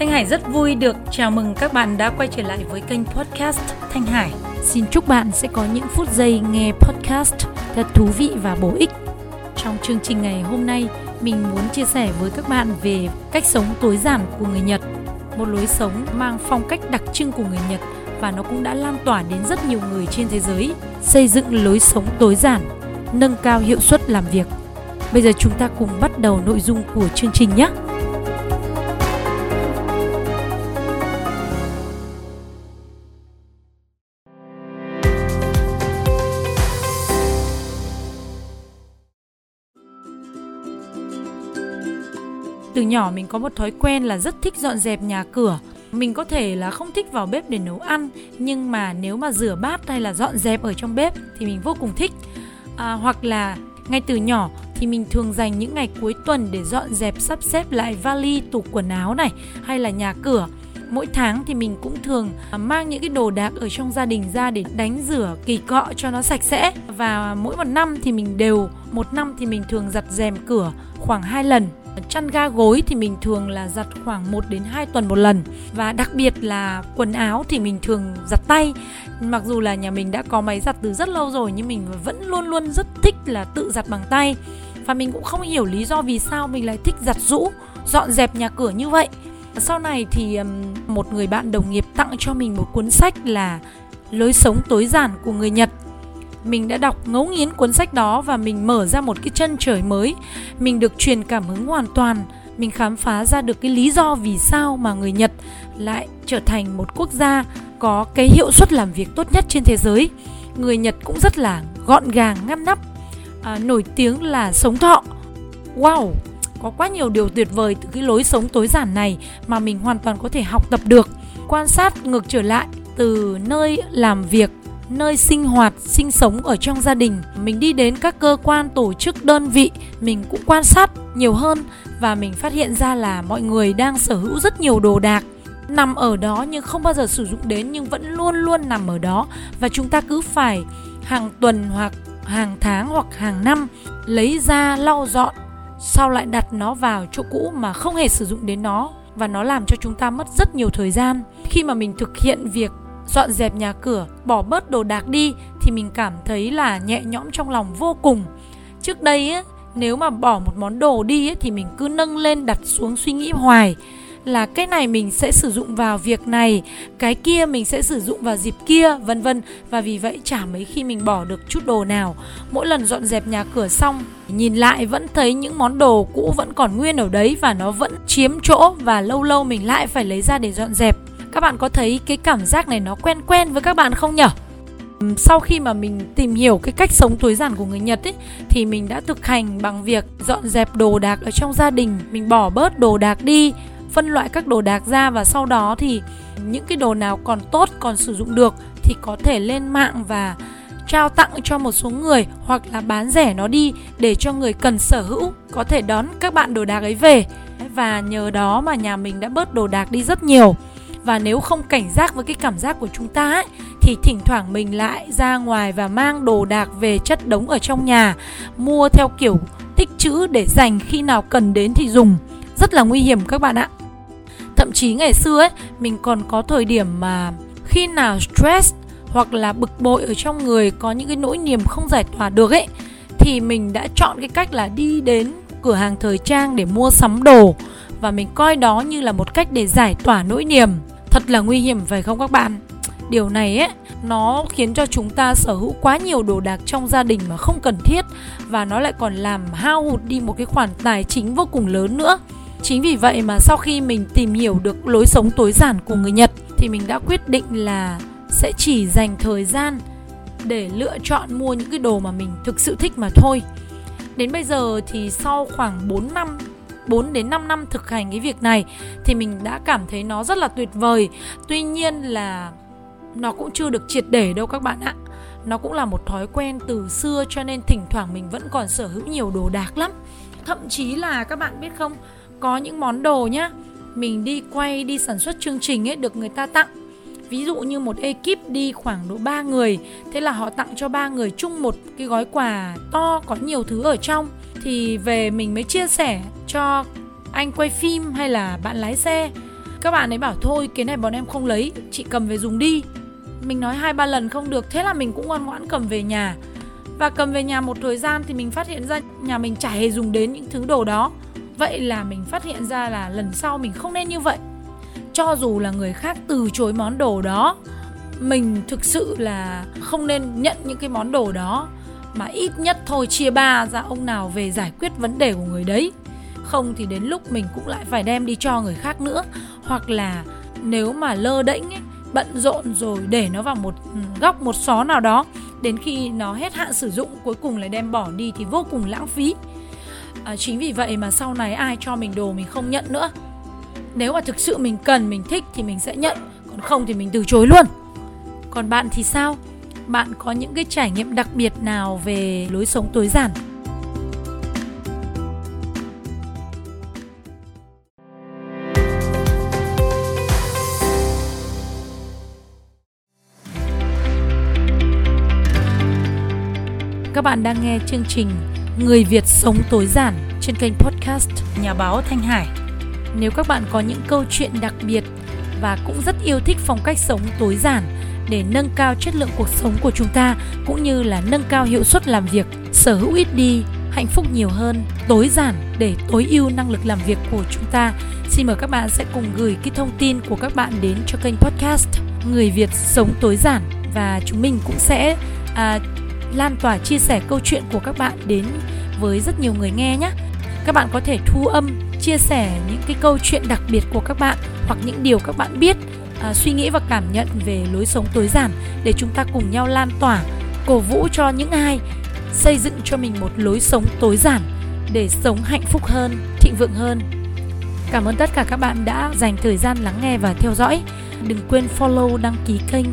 Thanh Hải rất vui được chào mừng các bạn đã quay trở lại với kênh podcast Thanh Hải. Xin chúc bạn sẽ có những phút giây nghe podcast thật thú vị và bổ ích. Trong chương trình ngày hôm nay, mình muốn chia sẻ với các bạn về cách sống tối giản của người Nhật. Một lối sống mang phong cách đặc trưng của người Nhật và nó cũng đã lan tỏa đến rất nhiều người trên thế giới. Xây dựng lối sống tối giản, nâng cao hiệu suất làm việc. Bây giờ chúng ta cùng bắt đầu nội dung của chương trình nhé. Từ nhỏ mình có một thói quen là rất thích dọn dẹp nhà cửa. Mình có thể là không thích vào bếp để nấu ăn nhưng mà nếu mà rửa bát hay là dọn dẹp ở trong bếp thì mình vô cùng thích. À, hoặc là ngay từ nhỏ thì mình thường dành những ngày cuối tuần để dọn dẹp sắp xếp lại vali tủ quần áo này hay là nhà cửa. Mỗi tháng thì mình cũng thường à, mang những cái đồ đạc ở trong gia đình ra để đánh rửa kỳ cọ cho nó sạch sẽ. Và mỗi một năm thì mình đều một năm thì mình thường giặt rèm cửa khoảng 2 lần chăn ga gối thì mình thường là giặt khoảng 1 đến 2 tuần một lần. Và đặc biệt là quần áo thì mình thường giặt tay. Mặc dù là nhà mình đã có máy giặt từ rất lâu rồi, nhưng mình vẫn luôn luôn rất thích là tự giặt bằng tay. Và mình cũng không hiểu lý do vì sao mình lại thích giặt rũ, dọn dẹp nhà cửa như vậy. Sau này thì một người bạn đồng nghiệp tặng cho mình một cuốn sách là lối sống tối giản của người nhật mình đã đọc ngấu nghiến cuốn sách đó và mình mở ra một cái chân trời mới. Mình được truyền cảm hứng hoàn toàn. Mình khám phá ra được cái lý do vì sao mà người nhật lại trở thành một quốc gia có cái hiệu suất làm việc tốt nhất trên thế giới. Người nhật cũng rất là gọn gàng ngăn nắp à, nổi tiếng là sống thọ. Wow có quá nhiều điều tuyệt vời từ cái lối sống tối giản này mà mình hoàn toàn có thể học tập được. Quan sát ngược trở lại từ nơi làm việc nơi sinh hoạt, sinh sống ở trong gia đình. Mình đi đến các cơ quan, tổ chức, đơn vị, mình cũng quan sát nhiều hơn và mình phát hiện ra là mọi người đang sở hữu rất nhiều đồ đạc, nằm ở đó nhưng không bao giờ sử dụng đến nhưng vẫn luôn luôn nằm ở đó. Và chúng ta cứ phải hàng tuần hoặc hàng tháng hoặc hàng năm lấy ra, lau dọn, sau lại đặt nó vào chỗ cũ mà không hề sử dụng đến nó. Và nó làm cho chúng ta mất rất nhiều thời gian. Khi mà mình thực hiện việc dọn dẹp nhà cửa bỏ bớt đồ đạc đi thì mình cảm thấy là nhẹ nhõm trong lòng vô cùng. Trước đây ấy, nếu mà bỏ một món đồ đi ấy, thì mình cứ nâng lên đặt xuống suy nghĩ hoài là cái này mình sẽ sử dụng vào việc này cái kia mình sẽ sử dụng vào dịp kia vân vân. Và vì vậy chả mấy khi mình bỏ được chút đồ nào. Mỗi lần dọn dẹp nhà cửa xong nhìn lại vẫn thấy những món đồ cũ vẫn còn nguyên ở đấy và nó vẫn chiếm chỗ và lâu lâu mình lại phải lấy ra để dọn dẹp các bạn có thấy cái cảm giác này nó quen quen với các bạn không nhở? Sau khi mà mình tìm hiểu cái cách sống tối giản của người Nhật ấy thì mình đã thực hành bằng việc dọn dẹp đồ đạc ở trong gia đình, mình bỏ bớt đồ đạc đi, phân loại các đồ đạc ra và sau đó thì những cái đồ nào còn tốt còn sử dụng được thì có thể lên mạng và trao tặng cho một số người hoặc là bán rẻ nó đi để cho người cần sở hữu có thể đón các bạn đồ đạc ấy về. Và nhờ đó mà nhà mình đã bớt đồ đạc đi rất nhiều và nếu không cảnh giác với cái cảm giác của chúng ta ấy, thì thỉnh thoảng mình lại ra ngoài và mang đồ đạc về chất đống ở trong nhà mua theo kiểu tích chữ để dành khi nào cần đến thì dùng. Rất là nguy hiểm các bạn ạ. Thậm chí ngày xưa ấy mình còn có thời điểm mà khi nào stress hoặc là bực bội ở trong người có những cái nỗi niềm không giải tỏa được ấy thì mình đã chọn cái cách là đi đến cửa hàng thời trang để mua sắm đồ. Và mình coi đó như là một cách để giải tỏa nỗi niềm thật là nguy hiểm phải không các bạn? Điều này ấy, nó khiến cho chúng ta sở hữu quá nhiều đồ đạc trong gia đình mà không cần thiết và nó lại còn làm hao hụt đi một cái khoản tài chính vô cùng lớn nữa. Chính vì vậy mà sau khi mình tìm hiểu được lối sống tối giản của người nhật thì mình đã quyết định là sẽ chỉ dành thời gian để lựa chọn mua những cái đồ mà mình thực sự thích mà thôi. Đến bây giờ thì sau khoảng 4 năm 4 đến 5 năm thực hành cái việc này thì mình đã cảm thấy nó rất là tuyệt vời. Tuy nhiên là nó cũng chưa được triệt để đâu các bạn ạ. Nó cũng là một thói quen từ xưa cho nên thỉnh thoảng mình vẫn còn sở hữu nhiều đồ đạc lắm. Thậm chí là các bạn biết không, có những món đồ nhá, mình đi quay đi sản xuất chương trình ấy được người ta tặng ví dụ như một ekip đi khoảng độ 3 người thế là họ tặng cho ba người chung một cái gói quà to có nhiều thứ ở trong thì về mình mới chia sẻ cho anh quay phim hay là bạn lái xe? Các bạn ấy bảo, thôi, cái này bọn em không lấy, chị cầm về dùng đi. Mình nói hai ba lần không được, thế là mình cũng ngoan ngoãn cầm về nhà. Và cầm về nhà một thời gian thì mình phát hiện ra nhà mình chả hề dùng đến những thứ đồ đó. Vậy là mình phát hiện ra là lần sau mình không nên như vậy. Cho dù là người khác từ chối món đồ đó, mình thực sự là không nên nhận những cái món đồ đó, mà ít nhất thôi chia ba ra ông nào về giải quyết vấn đề của người đấy không thì đến lúc mình cũng lại phải đem đi cho người khác nữa. Hoặc là nếu mà lơ đễnh ấy, bận rộn rồi để nó vào một góc một xó nào đó đến khi nó hết hạn sử dụng cuối cùng lại đem bỏ đi thì vô cùng lãng phí. À, chính vì vậy mà sau này ai cho mình đồ mình không nhận nữa. Nếu mà thực sự mình cần mình thích thì mình sẽ nhận còn không thì mình từ chối luôn. Còn bạn thì sao? Bạn có những cái trải nghiệm đặc biệt nào về lối sống tối giản? Các bạn đang nghe chương trình Người Việt sống tối giản trên kênh podcast Nhà báo Thanh Hải. Nếu các bạn có những câu chuyện đặc biệt và cũng rất yêu thích phong cách sống tối giản để nâng cao chất lượng cuộc sống của chúng ta cũng như là nâng cao hiệu suất làm việc, sở hữu ít đi, hạnh phúc nhiều hơn, tối giản để tối ưu năng lực làm việc của chúng ta. Xin mời các bạn sẽ cùng gửi cái thông tin của các bạn đến cho kênh podcast Người Việt sống tối giản và chúng mình cũng sẽ à, lan tỏa chia sẻ câu chuyện của các bạn đến với rất nhiều người nghe nhé. Các bạn có thể thu âm, chia sẻ những cái câu chuyện đặc biệt của các bạn hoặc những điều các bạn biết, à, suy nghĩ và cảm nhận về lối sống tối giản để chúng ta cùng nhau lan tỏa, cổ vũ cho những ai xây dựng cho mình một lối sống tối giản để sống hạnh phúc hơn, thịnh vượng hơn. Cảm ơn tất cả các bạn đã dành thời gian lắng nghe và theo dõi. Đừng quên follow đăng ký kênh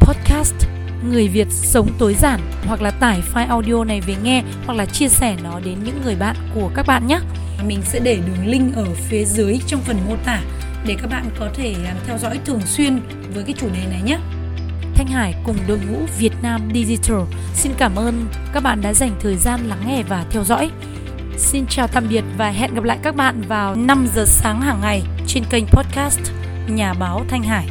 podcast người Việt sống tối giản hoặc là tải file audio này về nghe hoặc là chia sẻ nó đến những người bạn của các bạn nhé. Mình sẽ để đường link ở phía dưới trong phần mô tả để các bạn có thể à, theo dõi thường xuyên với cái chủ đề này nhé. Thanh Hải cùng đội ngũ Việt Nam Digital xin cảm ơn các bạn đã dành thời gian lắng nghe và theo dõi. Xin chào tạm biệt và hẹn gặp lại các bạn vào 5 giờ sáng hàng ngày trên kênh podcast Nhà báo Thanh Hải.